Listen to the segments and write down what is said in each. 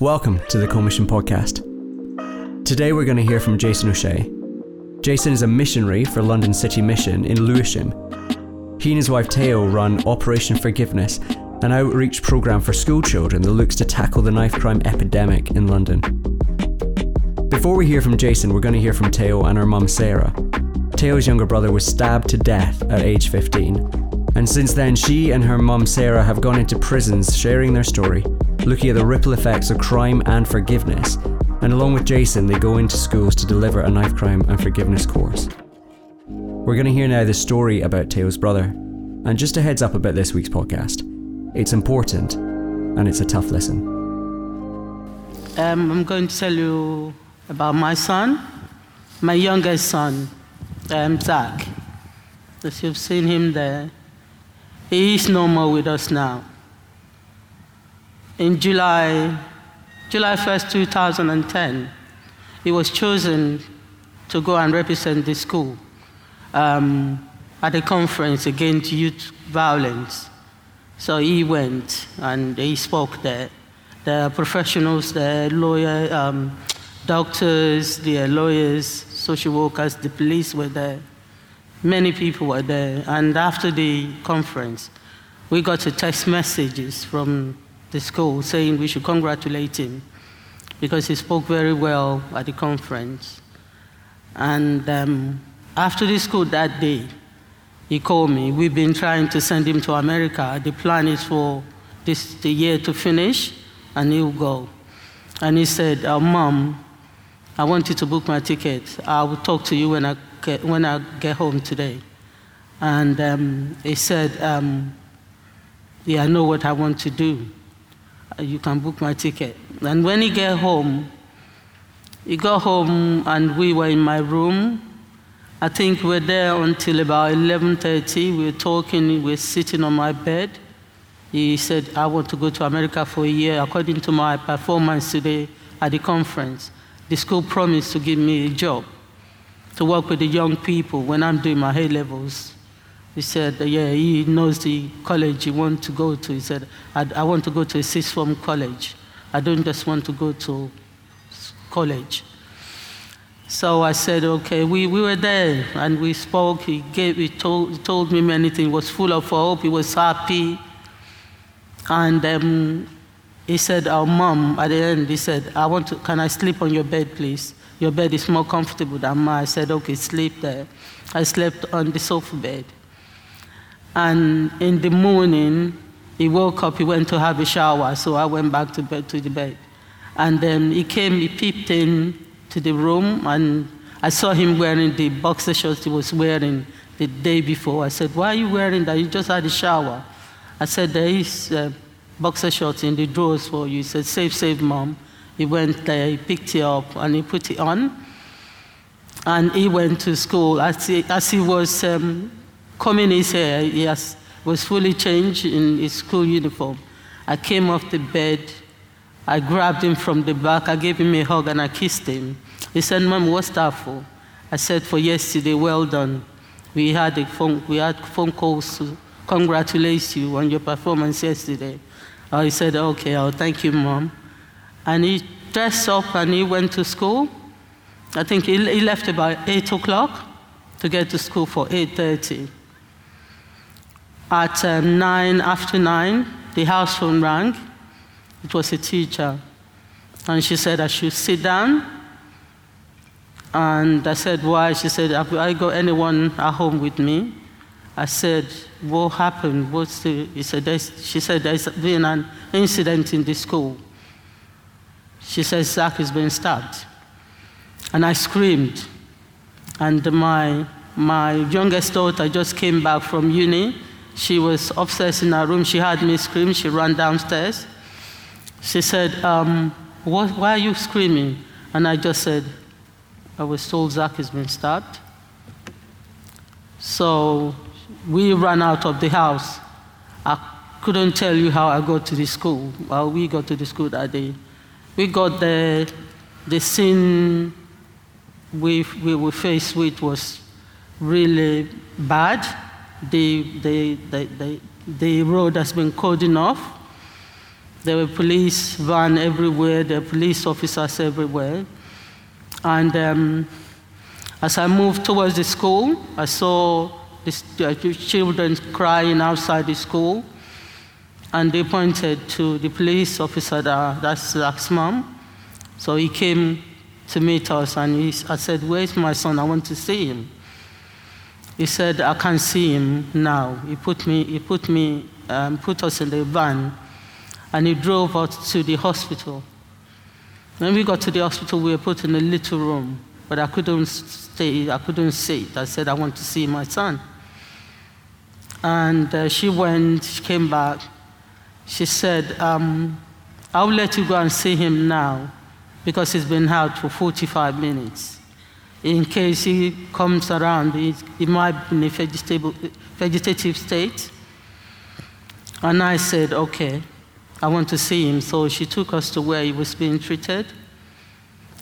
Welcome to the Co-Mission Podcast. Today we're going to hear from Jason O'Shea. Jason is a missionary for London City Mission in Lewisham. He and his wife Tayo run Operation Forgiveness, an outreach programme for school children that looks to tackle the knife crime epidemic in London. Before we hear from Jason, we're going to hear from Tayo and her mum Sarah. Tayo's younger brother was stabbed to death at age 15 and since then, she and her mum Sarah have gone into prisons sharing their story, looking at the ripple effects of crime and forgiveness. And along with Jason, they go into schools to deliver a knife crime and forgiveness course. We're going to hear now the story about Tayo's brother. And just a heads up about this week's podcast it's important and it's a tough listen. Um, I'm going to tell you about my son, my youngest son, um, Zach. As you've seen him there, he is no more with us now. In July, July 1st, 2010, he was chosen to go and represent the school um, at a conference against youth violence. So he went and he spoke there. The professionals, the lawyer, um, doctors, the lawyers, social workers, the police were there. Many people were there. And after the conference, we got text messages from the school saying we should congratulate him because he spoke very well at the conference. And um, after the school that day, he called me. We've been trying to send him to America. The plan is for this the year to finish, and he'll go. And he said, oh, "Mom, I want you to book my ticket. I will talk to you when I get, when I get home today. And um, he said, um, Yeah, I know what I want to do. Uh, you can book my ticket. And when he get home, he got home and we were in my room. I think we were there until about 11.30. We were talking, we were sitting on my bed. He said, I want to go to America for a year according to my performance today at the conference. The school promised to give me a job to work with the young people when I'm doing my A levels. He said, yeah, he knows the college he wants to go to. He said, I, I want to go to a sixth form college. I don't just want to go to college. So I said, okay, we, we were there and we spoke. He, gave, he, told, he told me many things. He was full of hope. He was happy. And um, he said, our mom, at the end, he said, I want to, can I sleep on your bed, please? Your bed is more comfortable than mine. I said, okay, sleep there. I slept on the sofa bed. And in the morning, he woke up, he went to have a shower, so I went back to bed to the bed. And then he came, he peeped in to the room, and I saw him wearing the boxer shorts he was wearing the day before. I said, Why are you wearing that? You just had a shower. I said, There is uh, boxer shorts in the drawers for you. He said, Save, save, mom. He went there, he picked it up, and he put it on. And he went to school. As he, as he was um, coming his hair, he was fully changed in his school uniform. I came off the bed. I grabbed him from the back. I gave him a hug and I kissed him. He said, Mom, what's that for? I said, For yesterday, well done. We had, a phone, we had phone calls to congratulate you on your performance yesterday. Uh, he said, Okay, oh, thank you, Mom. And he dressed up and he went to school. I think he, he left about 8 o'clock to get to school for 8.30. At um, 9 after 9, the house phone rang. It was a teacher. And she said I should sit down. And I said, why? She said, have I got anyone at home with me? I said, what happened? What's the, he said, she said, there's been an incident in the school. She says, Zach has been stabbed. And I screamed. And my, my youngest daughter just came back from uni. She was upstairs in her room. She heard me scream. She ran downstairs. She said, um, what, Why are you screaming? And I just said, I was told Zach has been stabbed. So we ran out of the house. I couldn't tell you how I got to the school. Well, we got to the school that day we got there, the scene we, we were faced with was really bad. The, the, the, the, road has been cordoned off. There were police van everywhere, there were police officers everywhere. And um, as I moved towards the school, I saw the children crying outside the school. And they pointed to the police officer that, that's Zach's mom. So he came to meet us and he, I said, Where's my son? I want to see him. He said, I can't see him now. He put, me, he put, me, um, put us in the van and he drove us to the hospital. When we got to the hospital, we were put in a little room, but I couldn't stay, I couldn't sit. I said, I want to see my son. And uh, she went, she came back. She said, um, I'll let you go and see him now because he's been out for 45 minutes. In case he comes around, he, might be in a vegetative state. And I said, okay, I want to see him. So she took us to where he was being treated.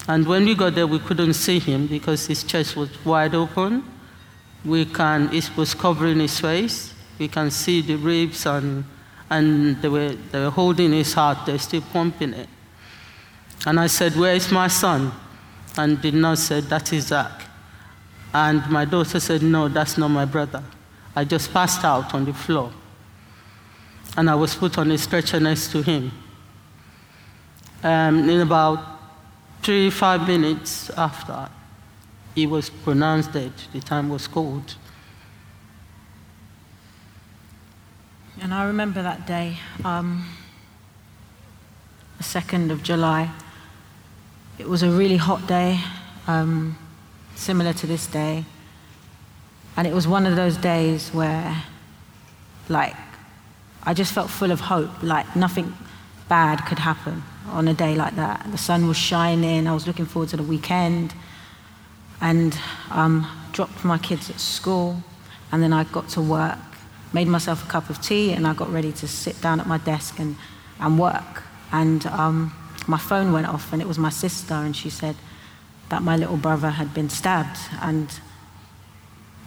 And when we got there, we couldn't see him because his chest was wide open. We can, it was covering his face. We can see the ribs, and, and they, were, they were holding his heart, they're still pumping it. And I said, Where is my son? And the nurse said, That is Zach. And my daughter said, No, that's not my brother. I just passed out on the floor. And I was put on a stretcher next to him. Um, in about three, five minutes after, he was pronounced dead. The time was called. And I remember that day, um, the 2nd of July. It was a really hot day, um, similar to this day. And it was one of those days where, like, I just felt full of hope, like nothing bad could happen on a day like that. The sun was shining, I was looking forward to the weekend, and um, dropped my kids at school, and then I got to work, made myself a cup of tea, and I got ready to sit down at my desk and, and work. And um, my phone went off and it was my sister and she said that my little brother had been stabbed. And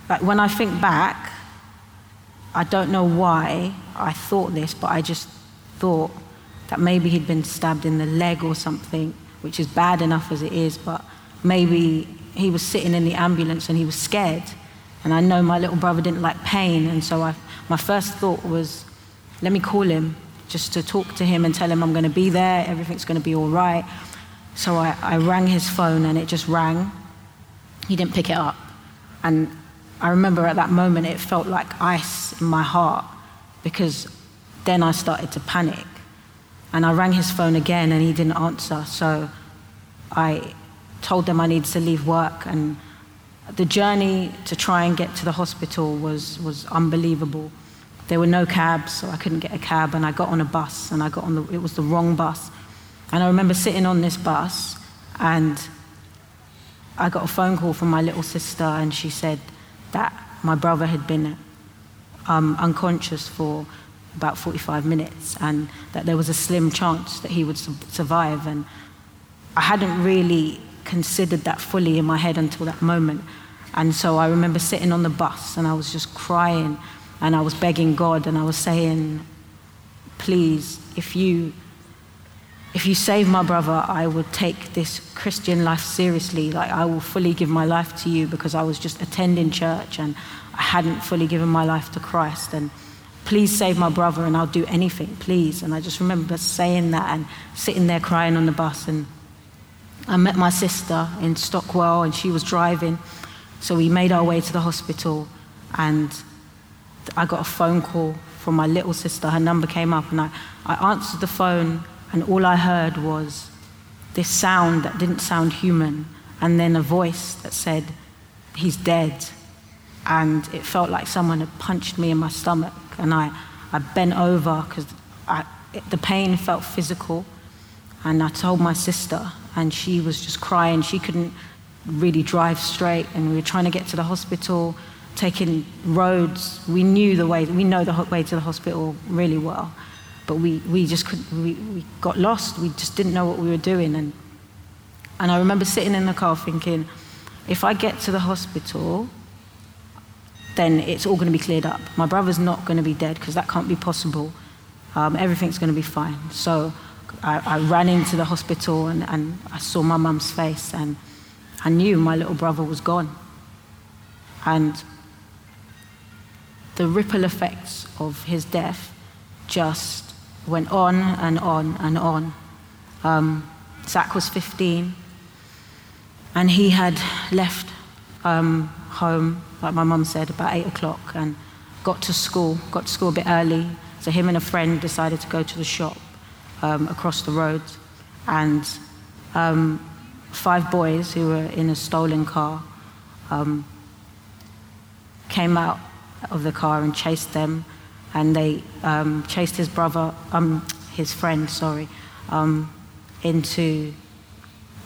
like when I think back I don't know why I thought this but I just thought that maybe he'd been stabbed in the leg or something which is bad enough as it is but maybe he was sitting in the ambulance and he was scared. And I know my little brother didn't like pain. And so I, my first thought was let me call him just to talk to him and tell him I'm going to be there, everything's going to be all right. So I, I rang his phone and it just rang. He didn't pick it up. And I remember at that moment it felt like ice in my heart because then I started to panic. And I rang his phone again and he didn't answer. So I told them I needed to leave work. And the journey to try and get to the hospital was, was unbelievable. There were no cabs, so I couldn't get a cab, and I got on a bus, and I got on the, it was the wrong bus. And I remember sitting on this bus, and I got a phone call from my little sister, and she said that my brother had been um, unconscious for about 45 minutes, and that there was a slim chance that he would su- survive. And I hadn't really considered that fully in my head until that moment. And so I remember sitting on the bus, and I was just crying and I was begging God and I was saying, please, if you if you save my brother, I will take this Christian life seriously. Like I will fully give my life to you because I was just attending church and I hadn't fully given my life to Christ. And please save my brother and I'll do anything, please. And I just remember saying that and sitting there crying on the bus. And I met my sister in Stockwell and she was driving. So we made our way to the hospital and I got a phone call from my little sister. Her number came up, and I, I answered the phone, and all I heard was this sound that didn't sound human, and then a voice that said, He's dead. And it felt like someone had punched me in my stomach, and I, I bent over because the pain felt physical. And I told my sister, and she was just crying. She couldn't really drive straight, and we were trying to get to the hospital taking roads. We knew the way, we know the way to the hospital really well, but we, we just couldn't, we, we got lost. We just didn't know what we were doing. And, and I remember sitting in the car thinking, if I get to the hospital, then it's all going to be cleared up. My brother's not going to be dead because that can't be possible. Um, everything's going to be fine. So I, I, ran into the hospital and, and I saw my mum's face and I knew my little brother was gone. And the ripple effects of his death just went on and on and on. Um, Zach was 15 and he had left um, home, like my mum said, about 8 o'clock and got to school, got to school a bit early. So him and a friend decided to go to the shop um, across the road. And um, five boys who were in a stolen car um, came out of the car and chased them. And they um, chased his brother, um, his friend, sorry, um, into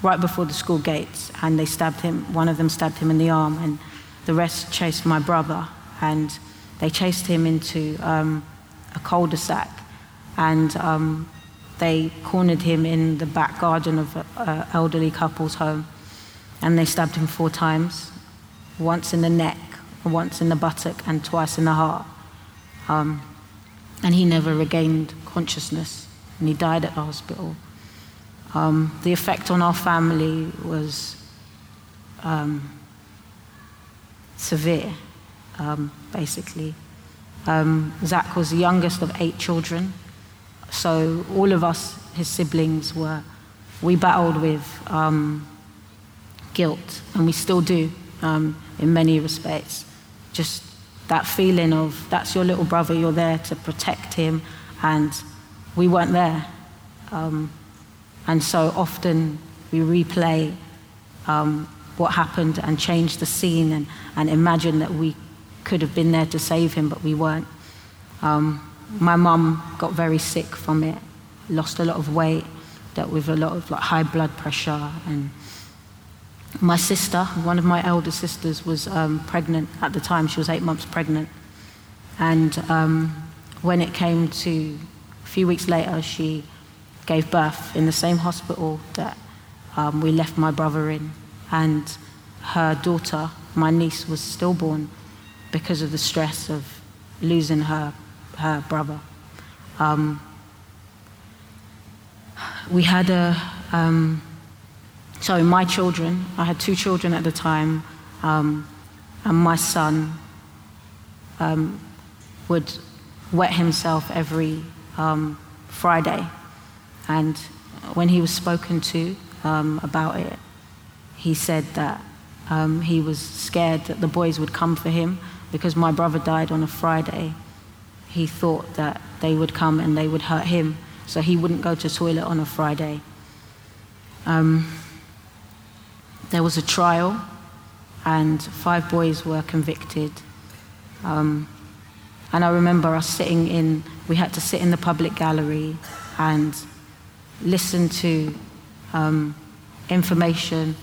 right before the school gates. And they stabbed him, one of them stabbed him in the arm, and the rest chased my brother. And they chased him into um, a cul-de-sac. And um, they cornered him in the back garden of an elderly couple's home and they stabbed him four times once in the neck, once in the buttock, and twice in the heart. Um, and he never regained consciousness and he died at the hospital. Um, the effect on our family was um, severe, um, basically. Um, Zach was the youngest of eight children. So all of us, his siblings, were we battled with um, guilt, and we still do in many respects. Just that feeling of that's your little brother, you're there to protect him, and we weren't there. Um, and so often we replay um, what happened and change the scene and, and imagine that we could have been there to save him, but we weren't. Um, my mum got very sick from it, lost a lot of weight, dealt with a lot of like high blood pressure, and my sister, one of my elder sisters, was um, pregnant at the time. She was eight months pregnant, and um, when it came to a few weeks later, she gave birth in the same hospital that um, we left my brother in, and her daughter, my niece, was stillborn because of the stress of losing her her brother. Um, we had a, um, sorry, my children, I had two children at the time, um, and my son um, would wet himself every um, Friday. And when he was spoken to um, about it, he said that he was scared that the boys would come for him because my brother died on a Friday he thought that they would come and they would hurt him, so he wouldn't go to toilet on a Friday. Um, there was a trial, and five boys were convicted. Um, and I remember us sitting in, we had to sit in the public gallery and listen to um, information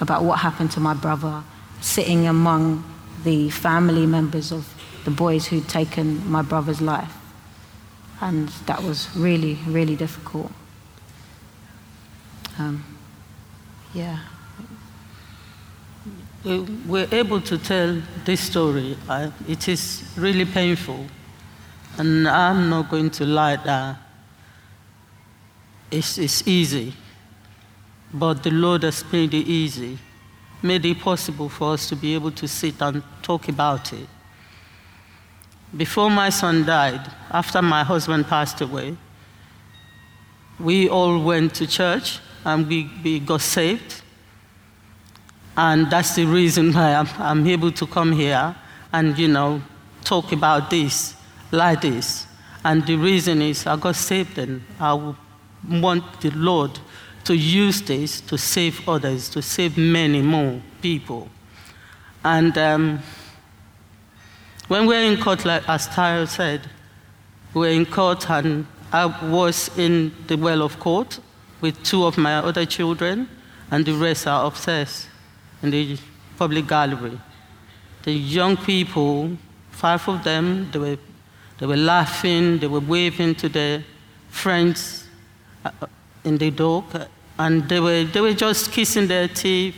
about what happened to my brother, sitting among the family members of the boys who'd taken my brother's life. And that was really, really difficult. Um, yeah. We're able to tell this story. it is really painful. And I'm not going to lie that it's, it's easy. But the Lord has made it easy, made it possible for us to be able to sit and talk about it. Before my son died, after my husband passed away, we all went to church and we, we got saved. And that's the reason why I'm, I'm able to come here and, you know, talk about this like this. And the reason is I got saved and I want the Lord to use this to save others, to save many more people. And um, when we were in court, like as Tayo said, we were in court and I was in the well of court with two of my other children, and the rest are upstairs in the public gallery. The young people, five of them, they were, they were laughing, they were waving to their friends uh, in the dock, and they were, they were just kissing their teeth.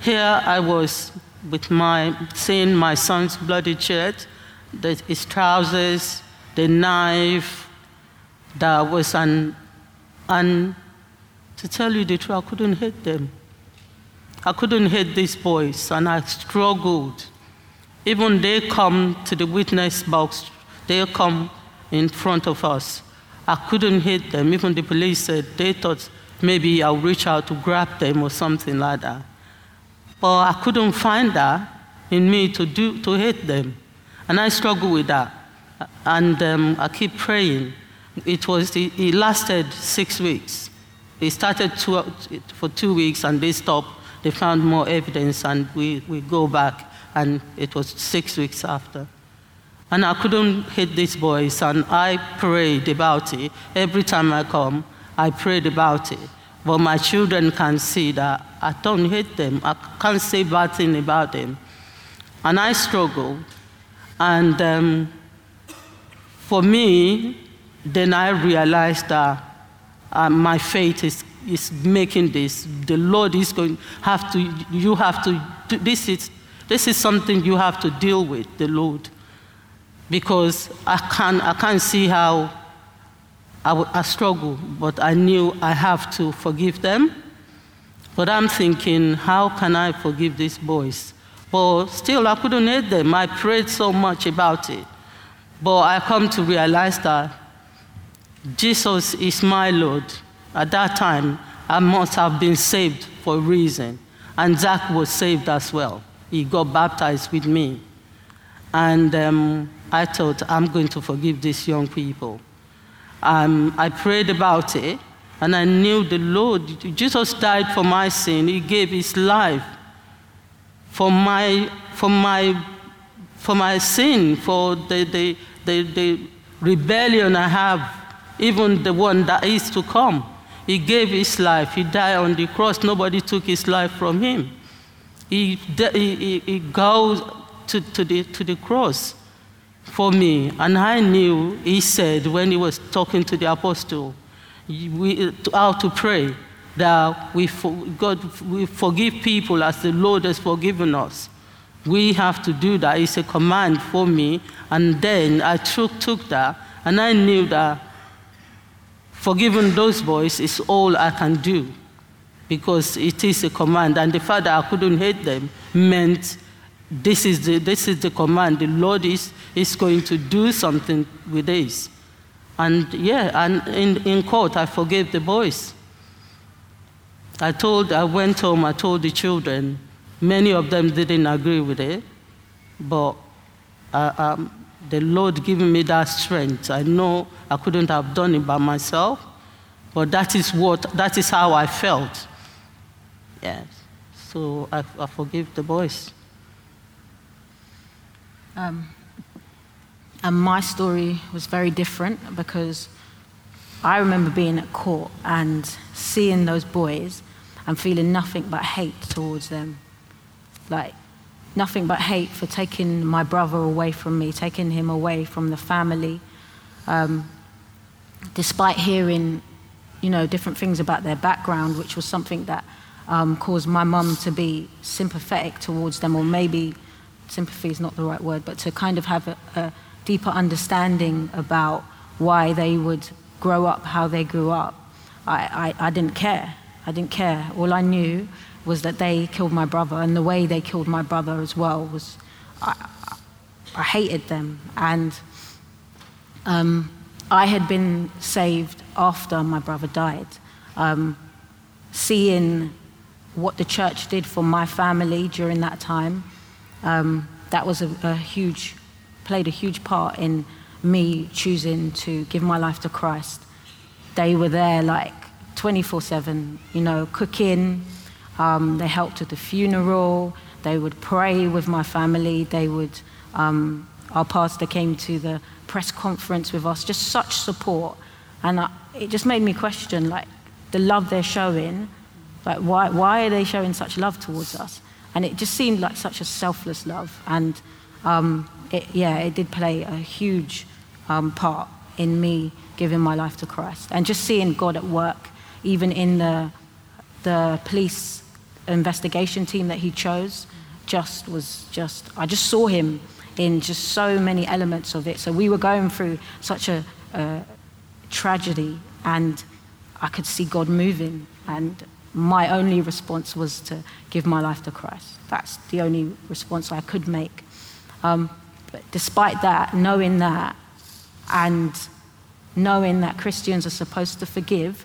Here I was with my seeing my son's bloody shirt, the, his trousers, the knife, that was an, and to tell you the truth, I couldn't hate them. I couldn't hate these boys, and I struggled. Even they come to the witness box, they come in front of us. I couldn't hit them. Even the police said they thought maybe I'll reach out to grab them or something like that. But I couldn't find that in me to, do, to hate them. And I struggle with that. And um, I keep praying. It, was, it, it lasted six weeks. It started two, for two weeks and they stopped. They found more evidence and we, we go back and it was six weeks after. And I couldn't hit these boys, and I prayed about it. Every time I come, I prayed about it. But my children can see that I don't hate them. I can't say bad thing about them. And I struggled. And um, for me, then I realized that uh, my faith is, is making this. The Lord is going have to, you have to, this is, this is something you have to deal with, the Lord. Because I can't, I can't see how I, I struggle, but I knew I have to forgive them. But I'm thinking, how can I forgive these boys? But still, I couldn't hate them. I prayed so much about it. But I come to realize that Jesus is my Lord. At that time, I must have been saved for a reason. And Zach was saved as well. He got baptized with me. And um, I thought, I'm going to forgive these young people. Um, I prayed about it, and I knew the Lord, Jesus died for my sin. He gave his life for my, for my, for my sin, for the, the, the, the rebellion I have, even the one that is to come. He gave his life. He died on the cross. Nobody took his life from him. He, he, he goes to, to, the, to the cross for me. And I knew, he said, when he was talking to the apostle, how to pray, that we, God, we forgive people as the Lord has forgiven us. We have to do that. It's a command for me. And then I took, took that, and I knew that forgiving those boys is all I can do because it is a command. And the fact that I couldn't hate them meant this is the, this is the command. The Lord is, is going to do something with this. And yeah, and in, in court, I forgave the boys. I told, I went home, I told the children. Many of them didn't agree with it, but uh, um, the Lord giving me that strength. I know I couldn't have done it by myself, but that is what, that is how I felt. Yes. So I, I forgive the boys. Um, and my story was very different because I remember being at court and seeing those boys and feeling nothing but hate towards them. Like, nothing but hate for taking my brother away from me, taking him away from the family. Um, despite hearing, you know, different things about their background, which was something that um, caused my mum to be sympathetic towards them, or maybe sympathy is not the right word, but to kind of have a, a deeper understanding about why they would grow up how they grew up. I, I, I didn't care. I didn't care. All I knew was that they killed my brother, and the way they killed my brother as well was. I, I hated them. And um, I had been saved after my brother died. Um, seeing what the church did for my family during that time, um, that was a, a huge, played a huge part in me choosing to give my life to Christ. They were there like 24 7, you know, cooking. Um, they helped at the funeral. They would pray with my family. They would, um, our pastor came to the press conference with us, just such support. And I, it just made me question, like, the love they're showing. Like, why, why are they showing such love towards us? And it just seemed like such a selfless love. And um, it, yeah, it did play a huge um, part in me giving my life to Christ. And just seeing God at work, even in the, the police investigation team that he chose, just was just, I just saw him in just so many elements of it. So we were going through such a, a tragedy, and I could see God moving. And my only response was to give my life to Christ. That's the only response I could make. Um, but despite that, knowing that, and knowing that Christians are supposed to forgive,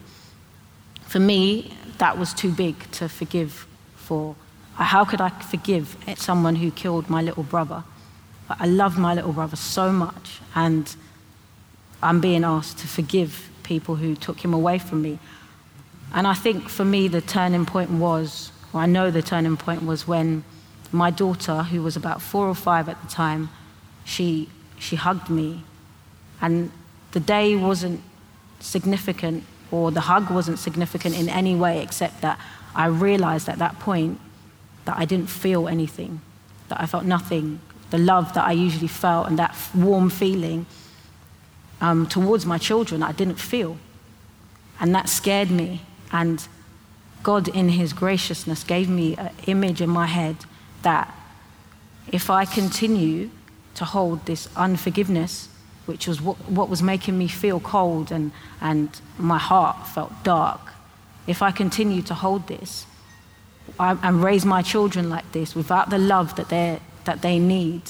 for me, that was too big to forgive for. How could I forgive someone who killed my little brother? I loved my little brother so much, and I'm being asked to forgive people who took him away from me. And I think for me, the turning point was, or I know the turning point was when my daughter, who was about four or five at the time, she, she hugged me. And the day wasn't significant, or the hug wasn't significant in any way, except that I realized at that point that I didn't feel anything, that I felt nothing. The love that I usually felt and that warm feeling um, towards my children, I didn't feel. And that scared me. And God, in His graciousness, gave me an image in my head that if I continue to hold this unforgiveness, which was what, what was making me feel cold and, and my heart felt dark, if I continue to hold this and raise my children like this without the love that, that they need,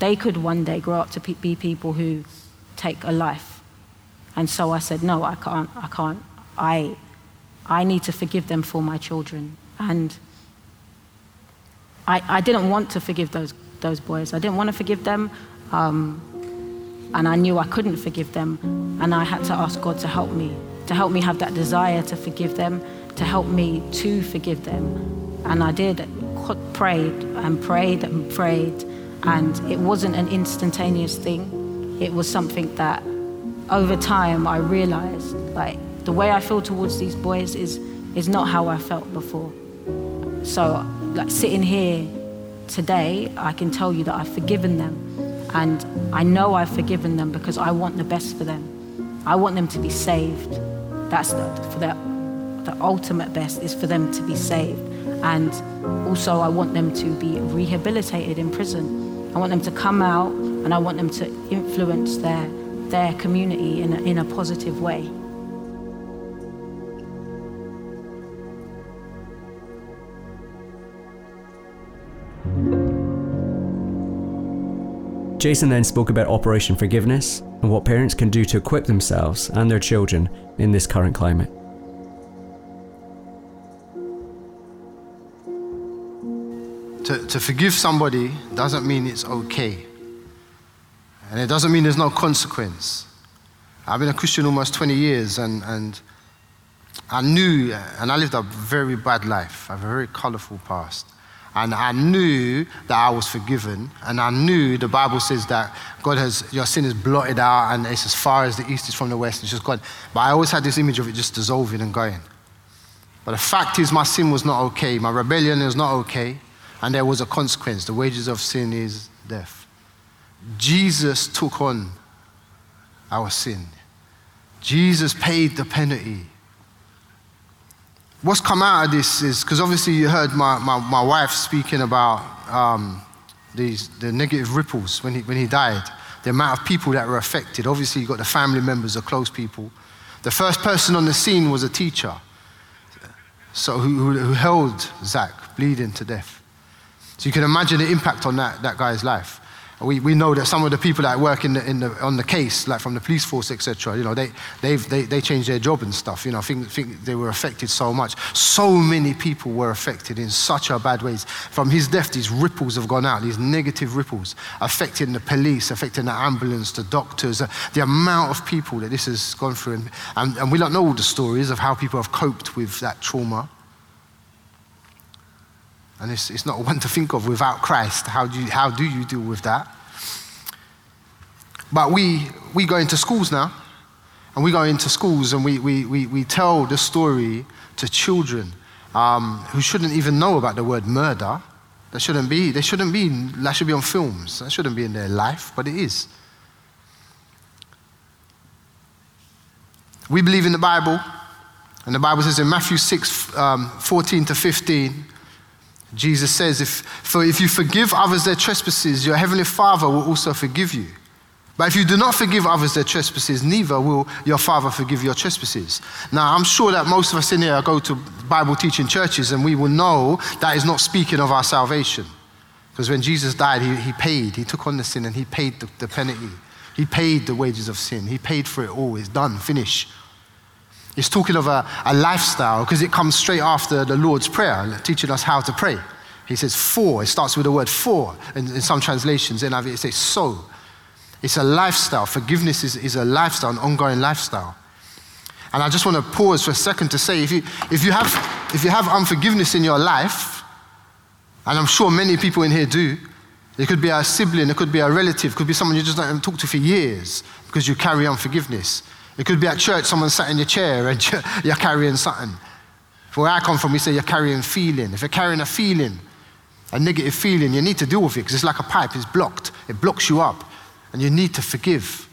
they could one day grow up to be people who take a life. And so I said, no, I can't, I can't. I, I need to forgive them for my children. And I, I didn't want to forgive those, those boys. I didn't want to forgive them. Um, and I knew I couldn't forgive them. And I had to ask God to help me, to help me have that desire to forgive them, to help me to forgive them. And I did, prayed and prayed and prayed. And it wasn't an instantaneous thing. It was something that over time I realized, like, the way I feel towards these boys is, is not how I felt before. So, like, sitting here today, I can tell you that I've forgiven them. And I know I've forgiven them because I want the best for them. I want them to be saved. That's the, for the, the ultimate best is for them to be saved. And also, I want them to be rehabilitated in prison. I want them to come out and I want them to influence their, their community in a, in a positive way. Jason then spoke about Operation Forgiveness and what parents can do to equip themselves and their children in this current climate. To, to forgive somebody doesn't mean it's okay. And it doesn't mean there's no consequence. I've been a Christian almost 20 years and, and I knew, and I lived a very bad life, I have a very colorful past. And I knew that I was forgiven. And I knew the Bible says that God has, your sin is blotted out and it's as far as the east is from the west. It's just gone. But I always had this image of it just dissolving and going. But the fact is, my sin was not okay. My rebellion is not okay. And there was a consequence. The wages of sin is death. Jesus took on our sin. Jesus paid the penalty what's come out of this is because obviously you heard my, my, my wife speaking about um, these, the negative ripples when he, when he died, the amount of people that were affected. Obviously, you've got the family members, the close people. The first person on the scene was a teacher so who, who held Zach bleeding to death. So you can imagine the impact on that, that guy's life we, we know that some of the people that work in the, in the, on the case, like from the police force, etc., you know, they, they've, they, they changed their job and stuff. You know, think, think they were affected so much. So many people were affected in such a bad ways. From his death, these ripples have gone out, these negative ripples, affecting the police, affecting the ambulance, the doctors, uh, the amount of people that this has gone through. And, and, and we don't know all the stories of how people have coped with that trauma. And it's, it's not one to think of without Christ. How do you, how do, you deal with that? But we, we go into schools now, and we go into schools and we, we, we, we tell the story to children um, who shouldn't even know about the word murder. That shouldn't be, they shouldn't be, that should be on films. That shouldn't be in their life, but it is. We believe in the Bible, and the Bible says in Matthew 6 um, 14 to 15, Jesus says, if, for if you forgive others their trespasses, your heavenly Father will also forgive you. But if you do not forgive others their trespasses, neither will your Father forgive your trespasses. Now, I'm sure that most of us in here go to Bible teaching churches and we will know that is not speaking of our salvation. Because when Jesus died, he, he paid, he took on the sin and he paid the, the penalty. He paid the wages of sin. He paid for it all. It's done, finish. It's talking of a, a lifestyle because it comes straight after the Lord's Prayer, teaching us how to pray. He says for. It starts with the word for. In, in some translations, in it says so. It's a lifestyle. Forgiveness is, is a lifestyle, an ongoing lifestyle. And I just want to pause for a second to say if you, if you, have, if you have unforgiveness in your life, and I'm sure many people in here do, it could be a sibling, it could be a relative, it could be someone you just don't talk to for years because you carry unforgiveness. It could be at church, someone sat in your chair and you're carrying something. Where I come from, we say you're carrying feeling. If you're carrying a feeling, a negative feeling, you need to deal with it because it's like a pipe, it's blocked. It blocks you up and you need to forgive.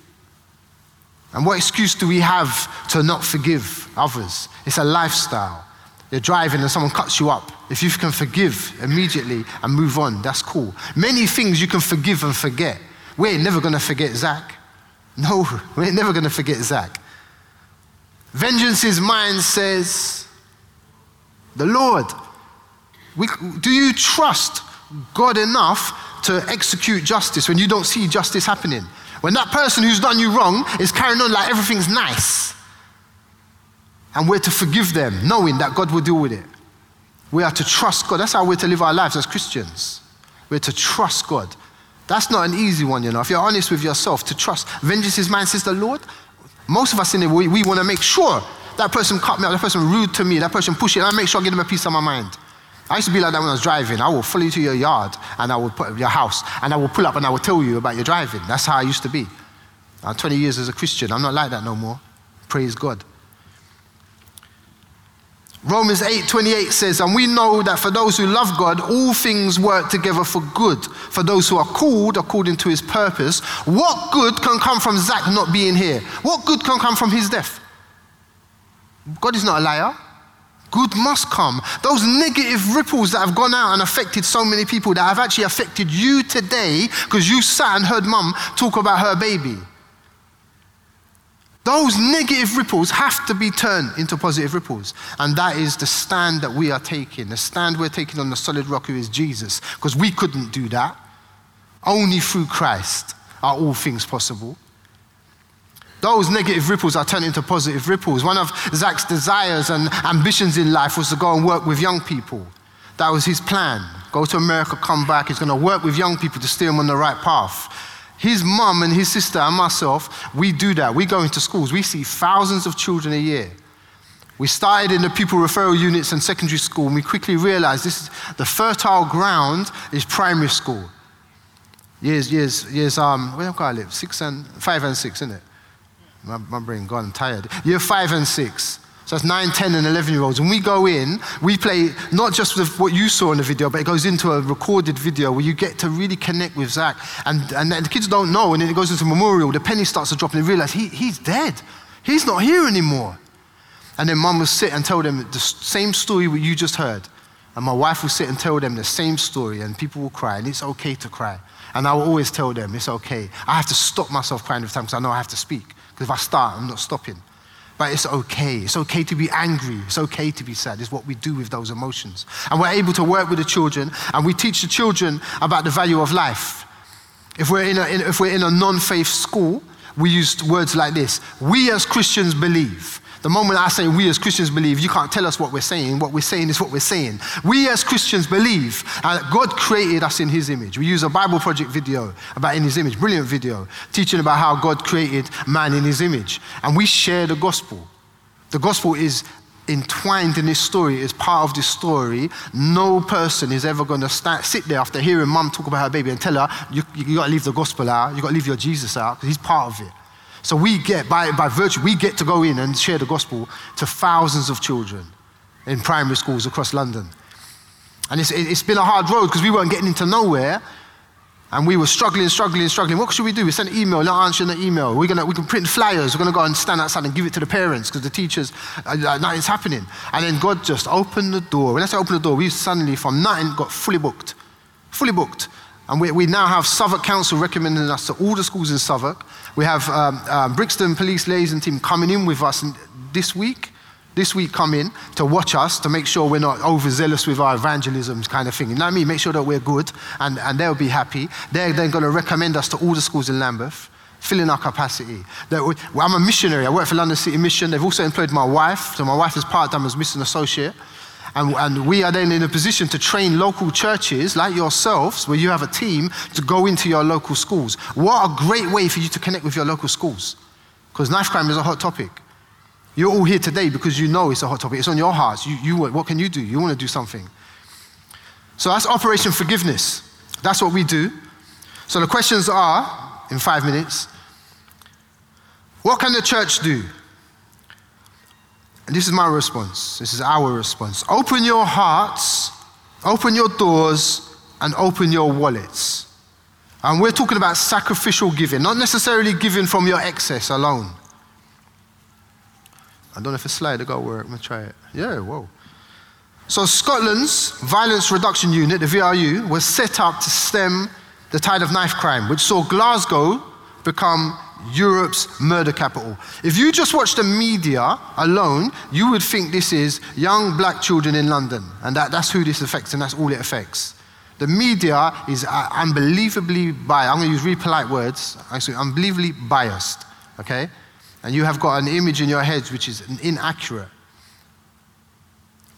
And what excuse do we have to not forgive others? It's a lifestyle. You're driving and someone cuts you up. If you can forgive immediately and move on, that's cool. Many things you can forgive and forget. We ain't never gonna forget Zach. No, we're never gonna forget Zach. Vengeance is mine, says the Lord. We, do you trust God enough to execute justice when you don't see justice happening. When that person who's done you wrong is carrying on like everything's nice. And we're to forgive them, knowing that God will deal with it. We are to trust God. That's how we're to live our lives as Christians. We're to trust God. That's not an easy one, you know. If you're honest with yourself, to trust. Vengeance is mine, says the Lord. Most of us in it, we, we want to make sure that person cut me out, that person rude to me, that person pushed it, and I make sure I give them a piece of my mind. I used to be like that when I was driving. I will follow you to your yard and I will put your house and I will pull up and I will tell you about your driving. That's how I used to be. I'm 20 years as a Christian. I'm not like that no more. Praise God. Romans 8:28 says, and we know that for those who love God, all things work together for good. For those who are called according to his purpose, what good can come from Zach not being here? What good can come from his death? God is not a liar. Good must come. Those negative ripples that have gone out and affected so many people that have actually affected you today because you sat and heard mum talk about her baby. Those negative ripples have to be turned into positive ripples. And that is the stand that we are taking. The stand we're taking on the solid rock who is Jesus. Because we couldn't do that. Only through Christ are all things possible. Those negative ripples are turned into positive ripples. One of Zach's desires and ambitions in life was to go and work with young people. That was his plan. Go to America, come back. He's going to work with young people to steer them on the right path. His mum and his sister and myself, we do that. We go into schools. We see thousands of children a year. We started in the pupil referral units and secondary school, and we quickly realized this is the fertile ground is primary school. Years, years, years, um, where do I live? Six and, five and six, isn't it? My, my brain gone, I'm tired. Year five and six. So that's 9, 10, and 11 year olds. When we go in, we play not just with what you saw in the video, but it goes into a recorded video where you get to really connect with Zach. And, and the kids don't know, and then it goes into memorial. The penny starts to drop, and they realize he, he's dead. He's not here anymore. And then mum will sit and tell them the same story what you just heard. And my wife will sit and tell them the same story, and people will cry, and it's okay to cry. And I will always tell them it's okay. I have to stop myself crying every time because I know I have to speak. Because if I start, I'm not stopping. But it's okay. It's okay to be angry. It's okay to be sad. It's what we do with those emotions. And we're able to work with the children and we teach the children about the value of life. If we're in a, if we're in a non faith school, we use words like this We as Christians believe. The moment I say we as Christians believe, you can't tell us what we're saying. What we're saying is what we're saying. We as Christians believe that God created us in His image. We use a Bible Project video about in His image, brilliant video, teaching about how God created man in His image. And we share the gospel. The gospel is entwined in this story, is part of this story. No person is ever going to sit there after hearing mum talk about her baby and tell her, you, you got to leave the gospel out, you got to leave your Jesus out, because he's part of it. So we get, by, by virtue, we get to go in and share the gospel to thousands of children in primary schools across London. And it's, it's been a hard road because we weren't getting into nowhere. And we were struggling, struggling, struggling. What should we do? We sent an email, not answering the email. We're gonna, we can print flyers. We're going to go and stand outside and give it to the parents because the teachers, uh, uh, nothing's happening. And then God just opened the door. When I say open the door, we suddenly, from nothing, got fully booked. Fully booked. And we, we now have Southwark Council recommending us to all the schools in Southwark. We have um, um, Brixton Police Liaison Team coming in with us this week. This week, come in to watch us to make sure we're not overzealous with our evangelism kind of thing. You know what I mean? Make sure that we're good and, and they'll be happy. They're then going to recommend us to all the schools in Lambeth filling our capacity. Well, I'm a missionary. I work for London City Mission. They've also employed my wife. So my wife is part-time as mission associate. And, and, we are then in a position to train local churches like yourselves, where you have a team, to go into your local schools. What a great way for you to connect with your local schools. Because knife crime is a hot topic. You're all here today because you know it's a hot topic. It's on your hearts. You, you, what can you do? You want to do something. So that's Operation Forgiveness. That's what we do. So the questions are, in five minutes, what can the church do? And this is my response. This is our response. Open your hearts, open your doors, and open your wallets. And we're talking about sacrificial giving, not necessarily giving from your excess alone. I don't know if a slide will go work. I'm going to try it. Yeah, whoa. So, Scotland's Violence Reduction Unit, the VRU, was set up to stem the tide of knife crime, which saw Glasgow become Europe's murder capital. If you just watch the media alone, you would think this is young black children in London, and that, that's who this affects, and that's all it affects. The media is uh, unbelievably biased. I'm going to use really polite words. Actually, unbelievably biased. Okay, and you have got an image in your heads which is inaccurate.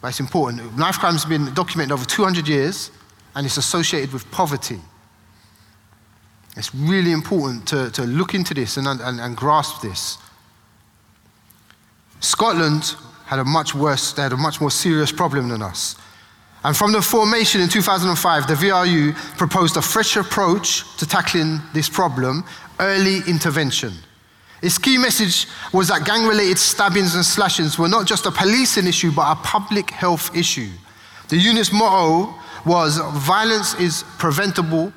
But it's important. Knife crime has been documented over 200 years, and it's associated with poverty. It's really important to, to look into this and, and, and grasp this. Scotland had a much worse, they had a much more serious problem than us. And from the formation in 2005, the VRU proposed a fresh approach to tackling this problem early intervention. Its key message was that gang related stabbings and slashings were not just a policing issue, but a public health issue. The unit's motto was violence is preventable,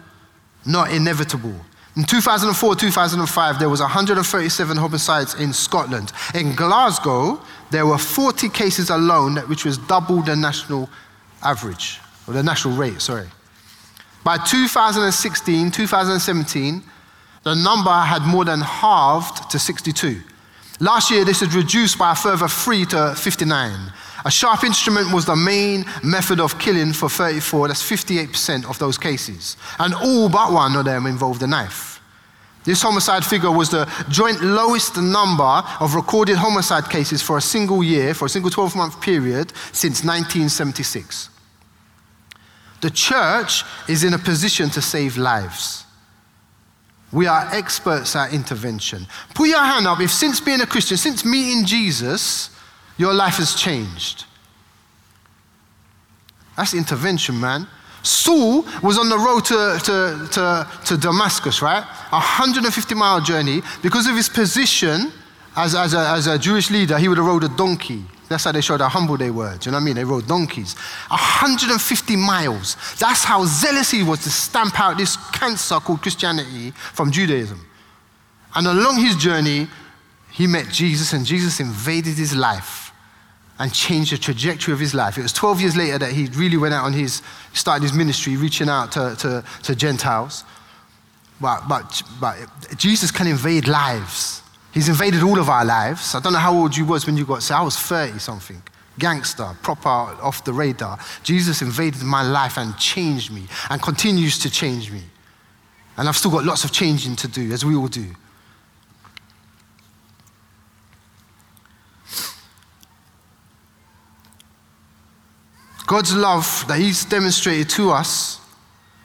not inevitable. In 2004 2005, there was 137 homicides in Scotland. In Glasgow, there were 40 cases alone, which was double the national average, or the national rate, sorry. By 2016, 2017, the number had more than halved to 62. Last year, this had reduced by a further 3 to 59. A sharp instrument was the main method of killing for 34, that's 58% of those cases. And all but one of them involved a knife. This homicide figure was the joint lowest number of recorded homicide cases for a single year, for a single 12 month period, since 1976. The church is in a position to save lives. We are experts at intervention. Put your hand up if, since being a Christian, since meeting Jesus, your life has changed. That's intervention, man. Saul was on the road to, to, to, to Damascus, right? A 150 mile journey. Because of his position as, as, a, as a Jewish leader, he would have rode a donkey. That's how they showed how humble they were. Do you know what I mean? They rode donkeys. 150 miles. That's how zealous he was to stamp out this cancer called Christianity from Judaism. And along his journey, he met Jesus, and Jesus invaded his life and changed the trajectory of his life. It was 12 years later that he really went out on his, started his ministry, reaching out to, to, to Gentiles. But, but, but Jesus can invade lives. He's invaded all of our lives. I don't know how old you was when you got, so I was 30 something. Gangster, proper off the radar. Jesus invaded my life and changed me and continues to change me. And I've still got lots of changing to do, as we all do. God's love that He's demonstrated to us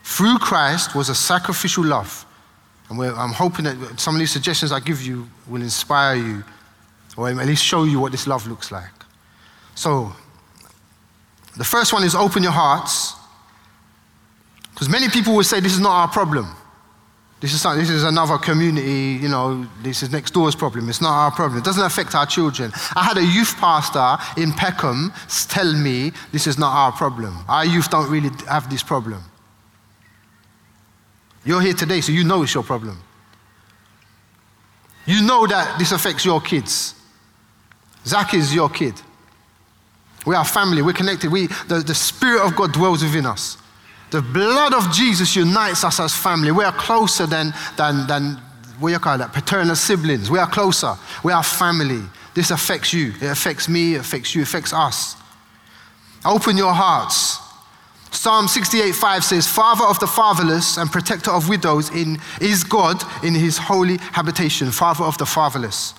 through Christ was a sacrificial love. And I'm hoping that some of these suggestions I give you will inspire you or at least show you what this love looks like. So, the first one is open your hearts. Because many people will say this is not our problem. This is, this is another community, you know, this is next door's problem. It's not our problem. It doesn't affect our children. I had a youth pastor in Peckham tell me this is not our problem. Our youth don't really have this problem. You're here today, so you know it's your problem. You know that this affects your kids. Zach is your kid. We are family, we're connected. We, the, the Spirit of God dwells within us. The blood of Jesus unites us as family. We are closer than, than, than what you call that, paternal siblings. We are closer. We are family. This affects you. It affects me. It affects you. It affects us. Open your hearts. Psalm 68 5 says, Father of the fatherless and protector of widows in, is God in his holy habitation. Father of the fatherless.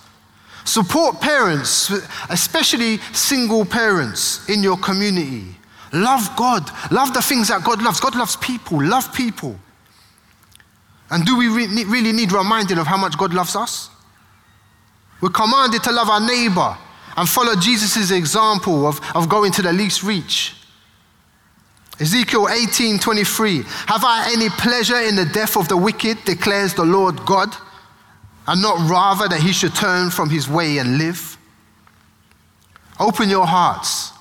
Support parents, especially single parents in your community. Love God. Love the things that God loves. God loves people. Love people. And do we re- really need reminding of how much God loves us? We're commanded to love our neighbor and follow Jesus' example of, of going to the least reach. Ezekiel 18 23. Have I any pleasure in the death of the wicked, declares the Lord God, and not rather that he should turn from his way and live? Open your hearts.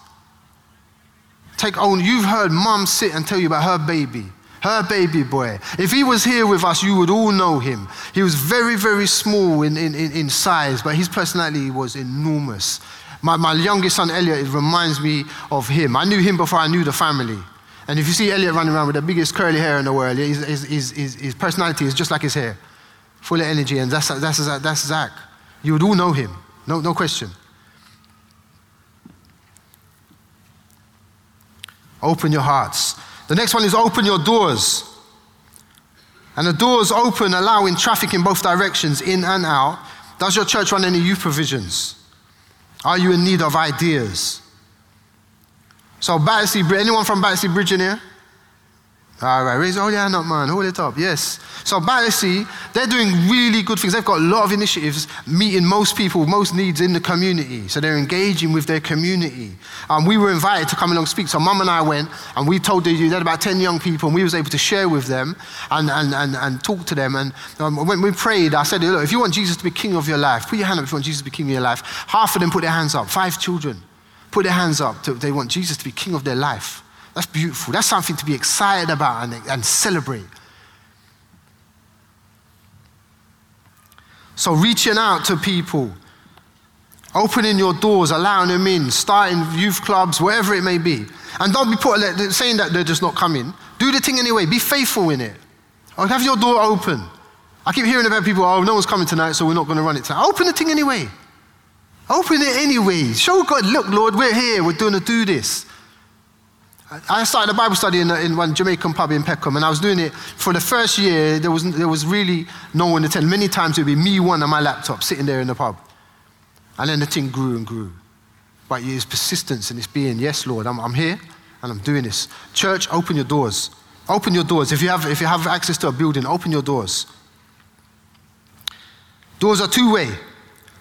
Take on, you've heard mom sit and tell you about her baby her baby boy. If he was here with us, you would all know him. He was very, very small in, in, in size, but his personality was enormous. My, my youngest son, Elliot, it reminds me of him. I knew him before I knew the family. And if you see Elliot running around with the biggest curly hair in the world, his, his, his, his personality is just like his hair, full of energy, and that's, that's, that's Zach. You would all know him, no, no question. Open your hearts. The next one is open your doors. And the doors open, allowing traffic in both directions, in and out. Does your church run any youth provisions? Are you in need of ideas? So, Battersea anyone from Battersea Bridge in here? All right, raise your hand up, man. Hold it up. Yes. So Battersea, they're doing really good things. They've got a lot of initiatives meeting most people, most needs in the community. So they're engaging with their community. Um, we were invited to come along and speak. So mum and I went, and we told the you had about 10 young people, and we was able to share with them and, and, and, and talk to them. And um, when we prayed, I said, look, if you want Jesus to be king of your life, put your hand up if you want Jesus to be king of your life. Half of them put their hands up. Five children put their hands up. To, they want Jesus to be king of their life. That's beautiful. That's something to be excited about and, and celebrate. So, reaching out to people, opening your doors, allowing them in, starting youth clubs, wherever it may be. And don't be put, saying that they're just not coming. Do the thing anyway. Be faithful in it. Or have your door open. I keep hearing about people, oh, no one's coming tonight, so we're not going to run it tonight. Open the thing anyway. Open it anyway. Show God, look, Lord, we're here. We're going to do this. I started a Bible study in, in, one Jamaican pub in Peckham, and I was doing it for the first year. There was, there was really no one to tell. Many times it would be me, one, on my laptop, sitting there in the pub. And then the thing grew and grew. But it's persistence and it's being, yes, Lord, I'm, I'm here and I'm doing this. Church, open your doors. Open your doors. If you, have, if you have access to a building, open your doors. Doors are two way.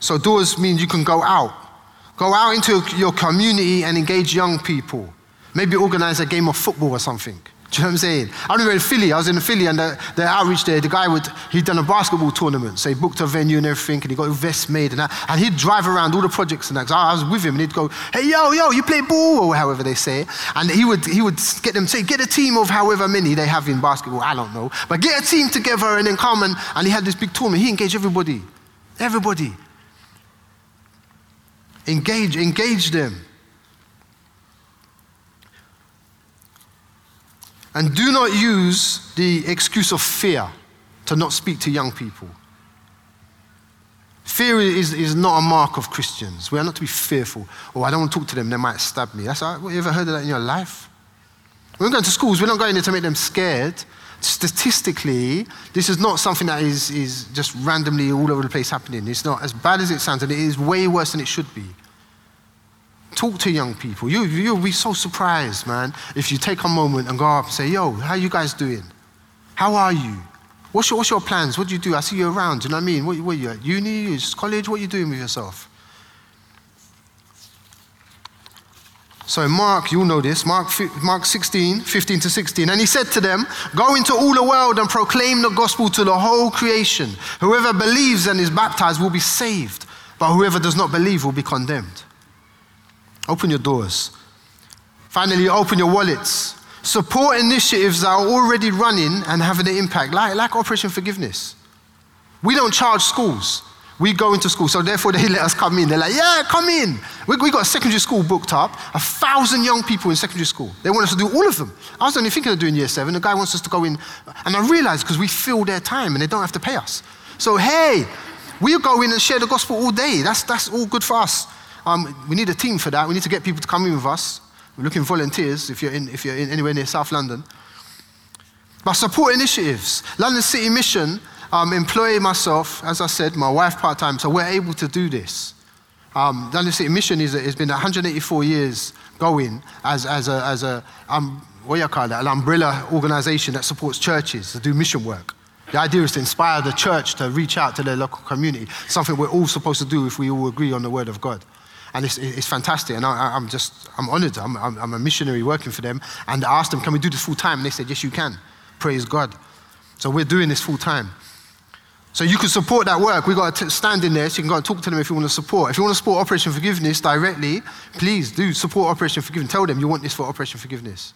So, doors means you can go out. Go out into your community and engage young people. Maybe organize a game of football or something. Do you know what I'm saying? I remember in Philly, I was in Philly and the, the outreach there, the guy would, he'd done a basketball tournament. So he booked a venue and everything and he got a vest made and. And he'd drive around all the projects and that. I was with him and he'd go, hey, yo, yo, you play ball or however they say it. And he would, he would get them, say, get a team of however many they have in basketball. I don't know. But get a team together and then come and, and he had this big tournament. He engaged everybody. Everybody. Engage, engage them. And do not use the excuse of fear to not speak to young people. Fear is, is not a mark of Christians. We are not to be fearful. Oh, I don't want to talk to them, they might stab me. That's, uh, have you ever heard of that in your life? We're going to schools, we're not going there to make them scared. Statistically, this is not something that is, is just randomly all over the place happening. It's not as bad as it sounds, and it is way worse than it should be. Talk to young people. You, you'll be so surprised, man, if you take a moment and go up and say, yo, how you guys doing? How are you? What's your, what's your plans? What do you do? I see you around. Do you know what I mean? What, what are you at? Uni? Is college? What are you doing with yourself? So Mark, you'll know this, Mark, Mark 16, 15 to 16. And he said to them, Go into all the world and proclaim the gospel to the whole creation. Whoever believes and is baptized will be saved, but whoever does not believe will be condemned. Open your doors. Finally, open your wallets. Support initiatives that are already running and having an impact, like, like Operation Forgiveness. We don't charge schools. We go into school, so therefore they let us come in. They're like, yeah, come in. We, we got a secondary school booked up, a thousand young people in secondary school. They want us to do all of them. I was only thinking of doing year seven. The guy wants us to go in, and I realized because we fill their time and they don't have to pay us. So, hey, we'll go in and share the gospel all day. That's, that's all good for us. Um, we need a team for that. We need to get people to come in with us. We're looking for volunteers if you're, in, if you're in anywhere near South London. But support initiatives. London City Mission um, employ myself, as I said, my wife part time, so we're able to do this. Um, London City Mission is, has been 184 years going as, as a, as a um, what do you call that, an umbrella organization that supports churches to do mission work. The idea is to inspire the church to reach out to their local community, something we're all supposed to do if we all agree on the word of God. And it's, it's fantastic. And I, am just, I'm honored. I'm, I'm, I'm, a missionary working for them. And I asked them, can we do this full time? And they said, yes, you can. Praise God. So we're doing this full time. So you can support that work. We've got to stand in there so you can go and talk to them if you want to support. If you want to support Operation Forgiveness directly, please do support Operation Forgiveness. Tell them you want this for Operation Forgiveness.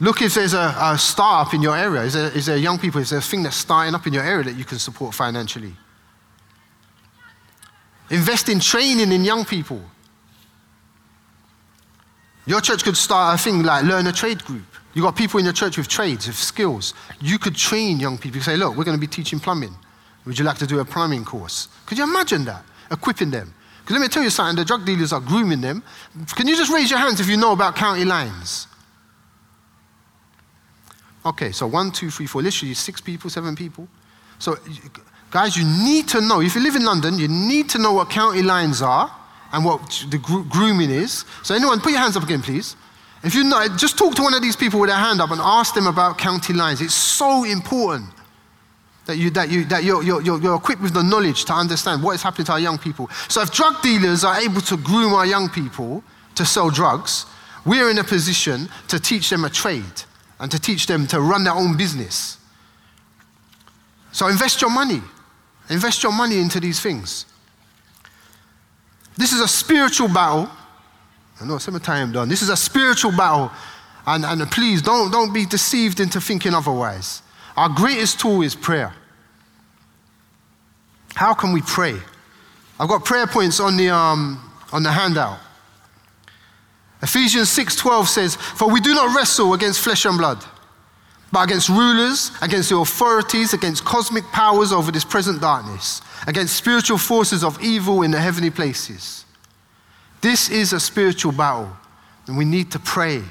Look if there's a, a startup in your area. Is there, is there young people? Is there a thing that's starting up in your area that you can support financially? Invest in training in young people. Your church could start a thing like learn a trade group. You've got people in your church with trades, with skills. You could train young people. Say, look, we're going to be teaching plumbing. Would you like to do a plumbing course? Could you imagine that? Equipping them. Because let me tell you something, the drug dealers are grooming them. Can you just raise your hands if you know about county lines? Okay, so one, two, three, four, literally six people, seven people. So, guys, you need to know, if you live in London, you need to know what county lines are and what the grooming is. So, anyone, put your hands up again, please. If you know, just talk to one of these people with their hand up and ask them about county lines. It's so important that, you, that, you, that you're, you're, you're equipped with the knowledge to understand what is happening to our young people. So, if drug dealers are able to groom our young people to sell drugs, we're in a position to teach them a trade and to teach them to run their own business. So, invest your money. Invest your money into these things. This is a spiritual battle I know some time done. This is a spiritual battle. And, and please don't, don't be deceived into thinking otherwise. Our greatest tool is prayer. How can we pray? I've got prayer points on the, um, on the handout. Ephesians 6:12 says, "For we do not wrestle against flesh and blood, but against rulers, against the authorities, against cosmic powers over this present darkness, against spiritual forces of evil in the heavenly places." This is a spiritual battle, and we need to pray.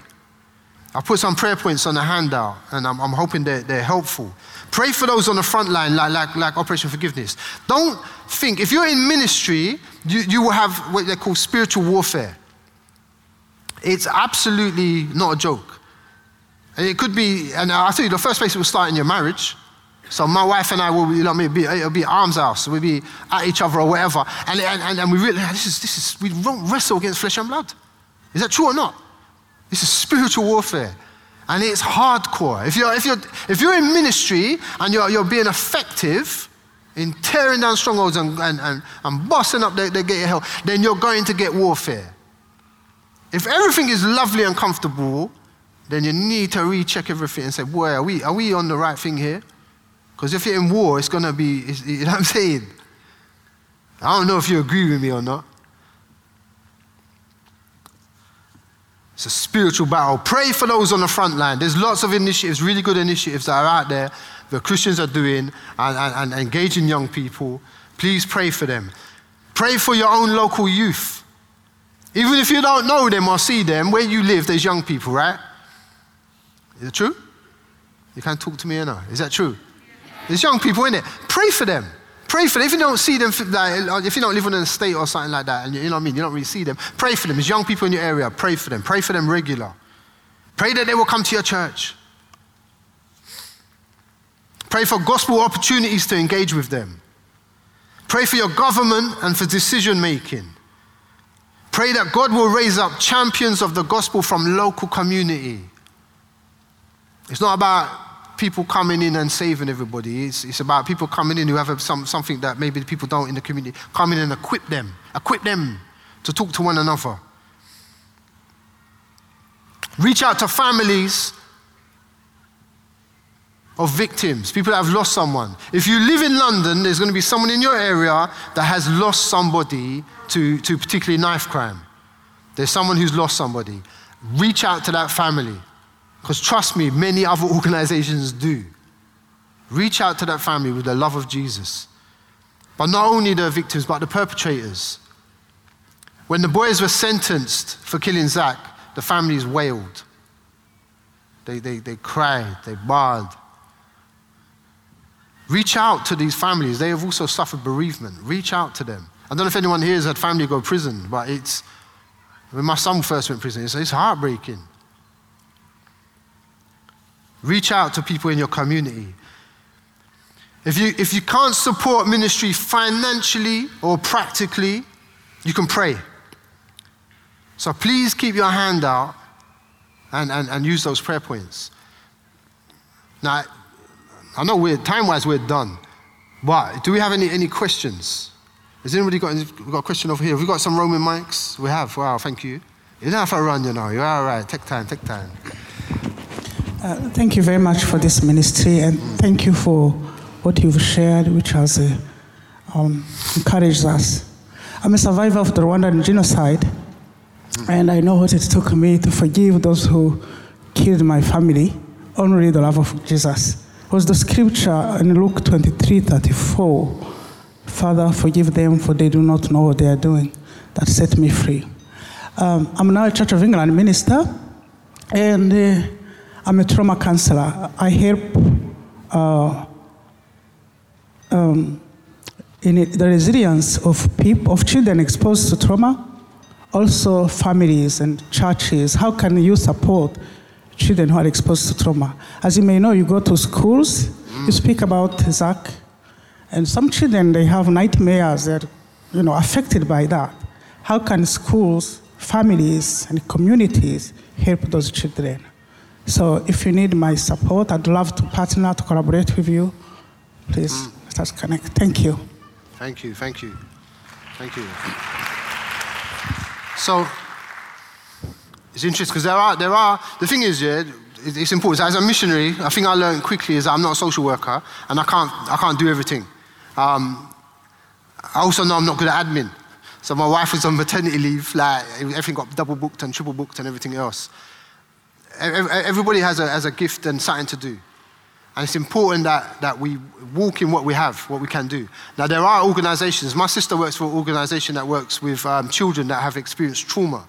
I'll put some prayer points on the handout, and I'm, I'm hoping they're, they're helpful. Pray for those on the front line, like, like, like Operation Forgiveness. Don't think, if you're in ministry, you, you will have what they call spiritual warfare. It's absolutely not a joke. It could be, and I'll tell you, the first place it will start in your marriage. So my wife and I will, you know, maybe it'll be arms house. We'll be at each other or whatever. And, and, and we really, this is, this is, we don't wrestle against flesh and blood. Is that true or not? This is spiritual warfare. And it's hardcore. If you're, if you're, if you're in ministry and you're, you're being effective in tearing down strongholds and, and, and, and busting up the, the gate of hell, then you're going to get warfare. If everything is lovely and comfortable, then you need to recheck everything and say, boy, are we, are we on the right thing here? Because if you're in war, it's going to be, you know what I'm saying? I don't know if you agree with me or not. It's a spiritual battle. Pray for those on the front line. There's lots of initiatives, really good initiatives that are out there that Christians are doing and, and, and engaging young people. Please pray for them. Pray for your own local youth. Even if you don't know them or see them, where you live, there's young people, right? Is it true? You can't talk to me enough. Is that true? There's young people in it. Pray for them. Pray for them. If you don't see them, like, if you don't live in an estate or something like that, and you, you know what I mean, you don't really see them, pray for them. There's young people in your area. Pray for them. Pray for them regular. Pray that they will come to your church. Pray for gospel opportunities to engage with them. Pray for your government and for decision making. Pray that God will raise up champions of the gospel from local community. It's not about people coming in and saving everybody. It's, it's about people coming in who have some, something that maybe people don't in the community. Come in and equip them, equip them to talk to one another. Reach out to families of victims, people that have lost someone. If you live in London, there's going to be someone in your area that has lost somebody to, to particularly knife crime. There's someone who's lost somebody. Reach out to that family. Because trust me, many other organizations do. Reach out to that family with the love of Jesus. But not only the victims, but the perpetrators. When the boys were sentenced for killing Zach, the families wailed. They, they, they cried, they bawled. Reach out to these families. They have also suffered bereavement. Reach out to them. I don't know if anyone here has had family go to prison, but it's, when my son first went to prison, it's, it's heartbreaking. Reach out to people in your community. If you, if you can't support ministry financially or practically, you can pray. So please keep your hand out and, and, and use those prayer points. Now, I know we're time wise we're done, but do we have any, any questions? Has anybody got, we got a question over here? Have we got some Roman mics? We have. Wow, thank you. You don't have to run, you know. You're all right. Take time, take time. Uh, thank you very much for this ministry, and thank you for what you've shared, which has uh, um, encouraged us. I'm a survivor of the Rwandan genocide, and I know what it took me to forgive those who killed my family, only the love of Jesus. It was the scripture in Luke 23 34 Father, forgive them, for they do not know what they are doing, that set me free. Um, I'm now a Church of England minister, and uh, I'm a trauma counselor. I help uh, um, in the resilience of people, of children exposed to trauma, also families and churches. How can you support children who are exposed to trauma? As you may know, you go to schools, you speak about Zach, and some children they have nightmares. They're, you know, affected by that. How can schools, families, and communities help those children? So, if you need my support, I'd love to partner to collaborate with you. Please let us connect. Thank you. Thank you, thank you, thank you. So, it's interesting because there are, there are, the thing is, yeah, it's important. As a missionary, I think I learned quickly is that I'm not a social worker and I can't, I can't do everything. Um, I also know I'm not good at admin. So my wife was on maternity leave, like everything got double booked and triple booked and everything else. Everybody has a, has a gift and something to do. And it's important that, that we walk in what we have, what we can do. Now, there are organizations. My sister works for an organization that works with um, children that have experienced trauma.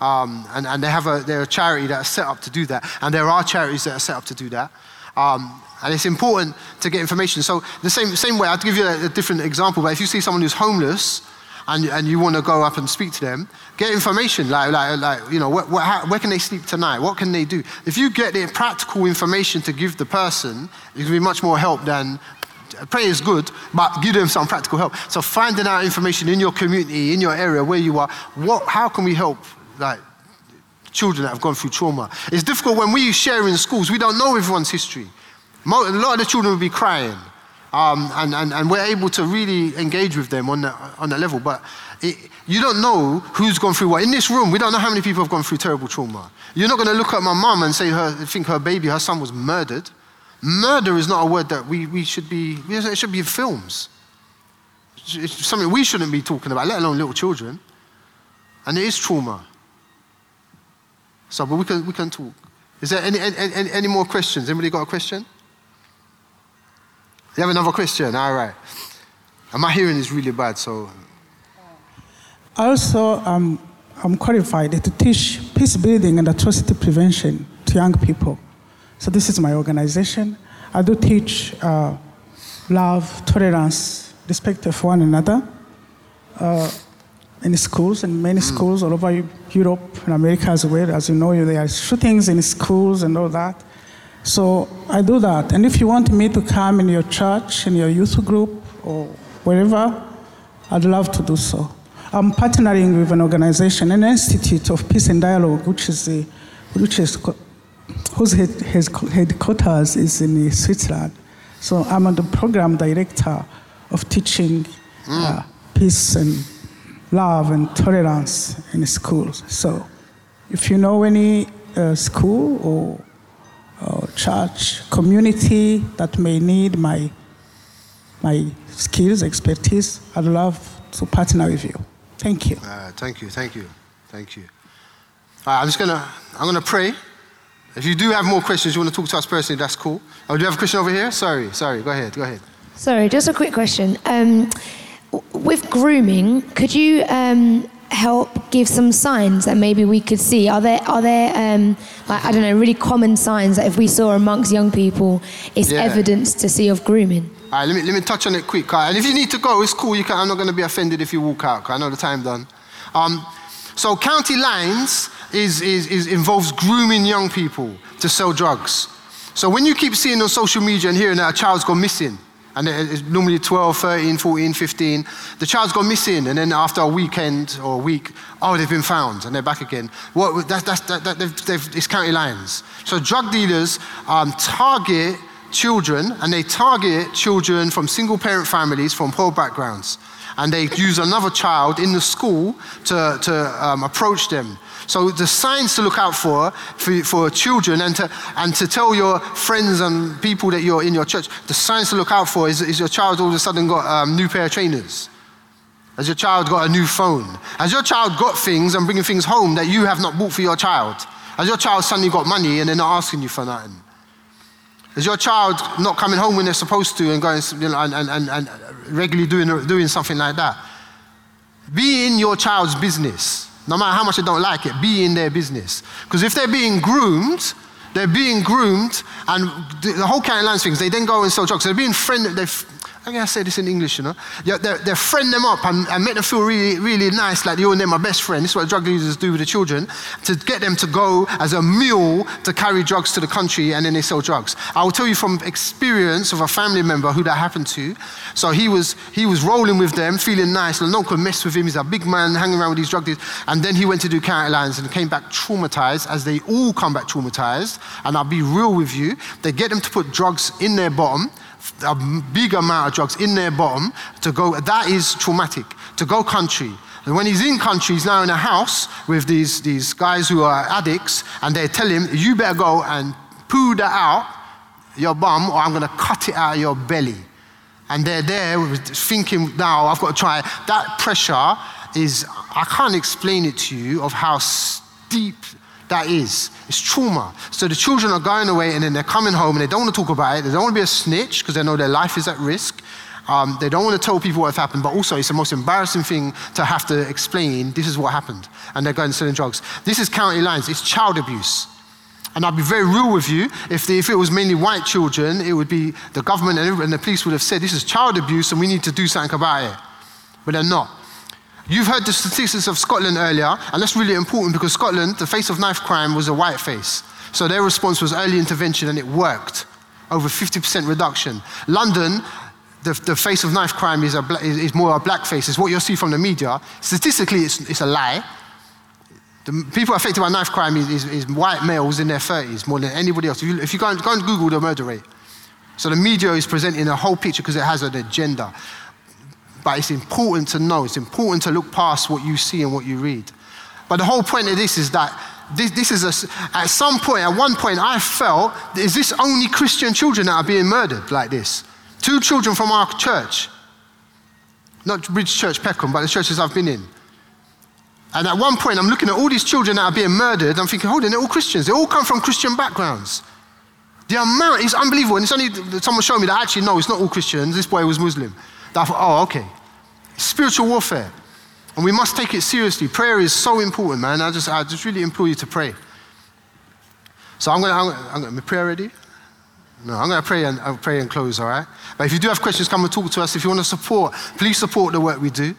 Um, and, and they have a, they're a charity that is set up to do that. And there are charities that are set up to do that. Um, and it's important to get information. So, the same, same way, I'll give you a, a different example, but if you see someone who's homeless, and, and you want to go up and speak to them, get information like, like, like you know, what, what, how, where can they sleep tonight? What can they do? If you get the practical information to give the person, it can be much more help than prayer is good, but give them some practical help. So finding out information in your community, in your area, where you are, what, how can we help like children that have gone through trauma? It's difficult when we share in schools, we don't know everyone's history. A lot of the children will be crying. Um, and, and, and we're able to really engage with them on that, on that level. But it, you don't know who's gone through what. In this room, we don't know how many people have gone through terrible trauma. You're not going to look at my mum and say her, think her baby, her son was murdered. Murder is not a word that we, we should be, it should be in films. It's something we shouldn't be talking about, let alone little children. And it is trauma. So, but we can, we can talk. Is there any, any, any, any more questions? Anybody got a question? You have another question? All right. And my hearing is really bad, so. Also, um, I'm qualified to teach peace building and atrocity prevention to young people. So this is my organization. I do teach uh, love, tolerance, respect of one another uh, in schools, in many schools all over Europe and America as well. As you know, there are shootings in schools and all that. So I do that. And if you want me to come in your church, in your youth group, or wherever, I'd love to do so. I'm partnering with an organization, an institute of peace and dialogue, which is, the, which is whose head, his headquarters is in Switzerland. So I'm the program director of teaching uh, peace and love and tolerance in schools. So if you know any uh, school or or church community that may need my, my skills, expertise, I'd love to partner with you. Thank you. Uh, thank you, thank you, thank you. All right, I'm just gonna, I'm gonna pray. If you do have more questions, you want to talk to us personally, that's cool. Oh, do you have a question over here? Sorry, sorry, go ahead, go ahead. Sorry, just a quick question. Um, w- with grooming, could you um, help give some signs that maybe we could see? Are there are there um, like I don't know really common signs that if we saw amongst young people, it's Yeah. evidence to see of grooming? All right, let me, let me touch on it quick. right? And if you need to go, it's cool. You can, I'm not going to be offended if you walk out. I know the time done. Um, so county lines is, is, is involves grooming young people to sell drugs. So when you keep seeing on social media and hearing that a child's gone missing, and it's normally 12, 13, 14, 15, the child's gone missing, and then after a weekend or a week, oh, they've been found, and they're back again. What, that, that's, that, that, they've, they've, it's county lines. So drug dealers um, target children, and they target children from single parent families from poor backgrounds. And they use another child in the school to, to um, approach them. So the signs to look out for, for for children and to, and to tell your friends and people that you're in your church, the signs to look out for is, is your child all of a sudden got a um, new pair of trainers? Has your child got a new phone? Has your child got things and bringing things home that you have not bought for your child? Has your child suddenly got money and they're not asking you for nothing? Is your child not coming home when they're supposed to and going you know, and, and, and, regularly doing, doing something like that? Be in your child's business. No matter how much they don't like it, be in their business. Because if they're being groomed, they're being groomed, and the whole county lines things, they then go and sell drugs. They're being friendly. They're, I can say this in English, you know. Yeah, They're, they're friend them up and, and make them feel really, really nice, like you and them are my best friends. This is what drug dealers do with the children, to get them to go as a mule to carry drugs to the country and then they sell drugs. I will tell you from experience of a family member who that happened to. So he was, he was rolling with them, feeling nice. No one could mess with him. He's a big man hanging around with these drug dealers. And then he went to do county lines and came back traumatized, as they all come back traumatized. And I'll be real with you. They get them to put drugs in their bottom a big amount of drugs in their bottom to go, that is traumatic, to go country. And when he's in country, he's now in a house with these, these guys who are addicts, and they tell him, you better go and poo that out your bum, or I'm going to cut it out of your belly. And they're there thinking, now I've got to try. That pressure is, I can't explain it to you of how steep that is. It's trauma. So the children are going away and then they're coming home and they don't want to talk about it. They don't want to be a snitch because they know their life is at risk. Um, they don't want to tell people what has happened, but also it's the most embarrassing thing to have to explain this is what happened. And they're going selling drugs. This is county lines, it's child abuse. And I'll be very real with you. If, the, if it was mainly white children, it would be the government and the police would have said this is child abuse and we need to do something about it. But they're not. You've heard the statistics of Scotland earlier, and that's really important because Scotland, the face of knife crime was a white face. So their response was early intervention and it worked. Over 50% reduction. London, the, the face of knife crime is, a bla- is, more a black face. It's what you'll see from the media. Statistically, it's, it's a lie. The people affected by knife crime is, is, is white males in their 30s more than anybody else. If you, if you go, and, go and Google the murder rate. So the media is presenting a whole picture because it has an agenda. But it's important to know, it's important to look past what you see and what you read. But the whole point of this is that this, this is a, at some point, at one point, I felt, is this only Christian children that are being murdered like this? Two children from our church, not Bridge Church Peckham, but the churches I've been in. And at one point, I'm looking at all these children that are being murdered. I'm thinking, hold on, they're all Christians. They all come from Christian backgrounds. The amount is unbelievable. And it's only someone showed me that actually, no, it's not all Christians. This boy was Muslim. That I thought, oh, okay. Spiritual warfare. And we must take it seriously. Prayer is so important, man. I just, I just really implore you to pray. So I'm going to, I'm gonna, pray already? No, I'm going to pray and I'll pray and close, all right? But if you do have questions, come and talk to us. If you want to support, please support the work we do.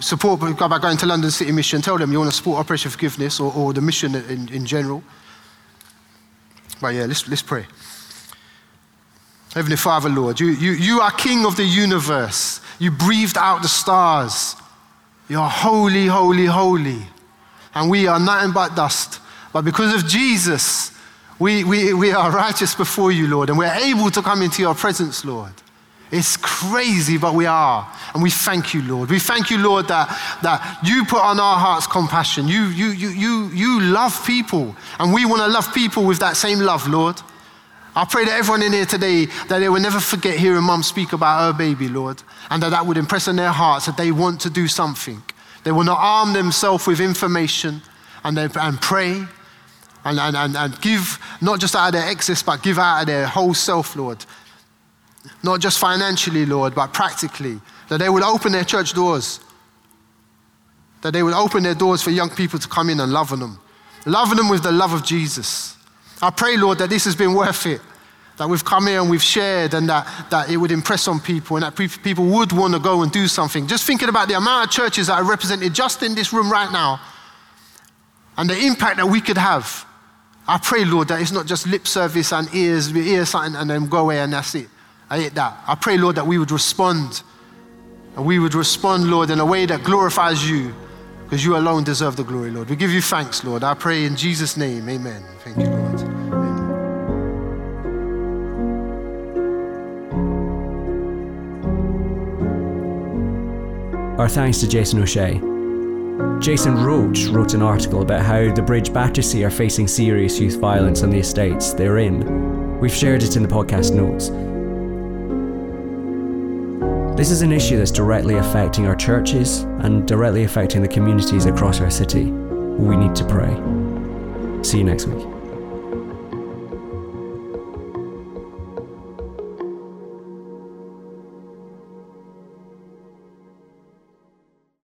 Support by going to London City Mission. Tell them you want to support Operation Forgiveness or, or the mission in, in general. But yeah, let's, let's pray. Heavenly Father, Lord, you, you, you are King of the universe. You breathed out the stars. You're holy, holy, holy. And we are nothing but dust. But because of Jesus, we, we, we are righteous before you, Lord, and we're able to come into your presence, Lord. It's crazy, but we are. And we thank you, Lord. We thank you, Lord, that, that you put on our hearts compassion. You, you, you, you, you love people. And we want to love people with that same love, Lord. I pray that everyone in here today, that they will never forget hearing mum speak about her baby, Lord. And that that would impress on their hearts that they want to do something. They will not arm themselves with information and, they, and pray and, and, and, and give, not just out of their excess, but give out of their whole self, Lord. Not just financially, Lord, but practically. That they would open their church doors. That they would open their doors for young people to come in and love on them. Loving them with the love of Jesus. I pray, Lord, that this has been worth it. That we've come here and we've shared and that, that it would impress on people and that people would want to go and do something. Just thinking about the amount of churches that are represented just in this room right now and the impact that we could have. I pray, Lord, that it's not just lip service and ears, we hear something and then go away and that's it. I hate that. I pray, Lord, that we would respond. And we would respond, Lord, in a way that glorifies you, because you alone deserve the glory, Lord. We give you thanks, Lord. I pray in Jesus' name. Amen. Thank you, Lord. Our thanks to Jason O'Shea. Jason Roach wrote an article about how the Bridge Battersea are facing serious youth violence on the estates they're in. We've shared it in the podcast notes. This is an issue that's directly affecting our churches and directly affecting the communities across our city. We need to pray. See you next week.